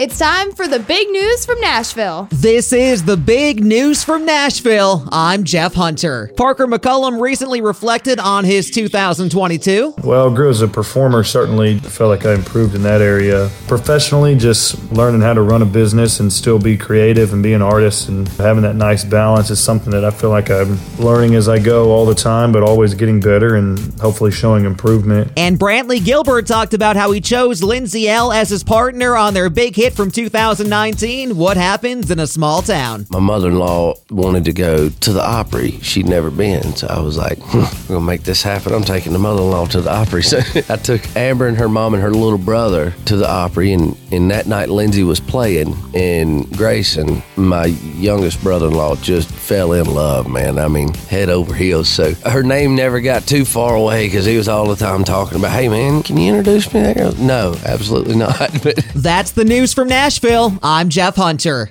It's time for the big news from Nashville. This is the big news from Nashville. I'm Jeff Hunter. Parker McCollum recently reflected on his 2022. Well, grew as a performer, certainly felt like I improved in that area. Professionally, just learning how to run a business and still be creative and be an artist and having that nice balance is something that I feel like I'm learning as I go all the time, but always getting better and hopefully showing improvement. And Brantley Gilbert talked about how he chose Lindsay Ell as his partner on their big hit from 2019, What Happens in a Small Town. My mother in law wanted to go to the Opry. She'd never been. So I was like, hmm, we're going to make this happen. I'm taking the mother in law to the Opry. So I took Amber and her mom and her little brother to the Opry. And, and that night, Lindsay was playing. And Grace and my youngest brother in law just fell in love, man. I mean, head over heels. So her name never got too far away because he was all the time talking about, hey, man, can you introduce me to that? No, absolutely not. But That's the news from Nashville. I'm Jeff Hunter.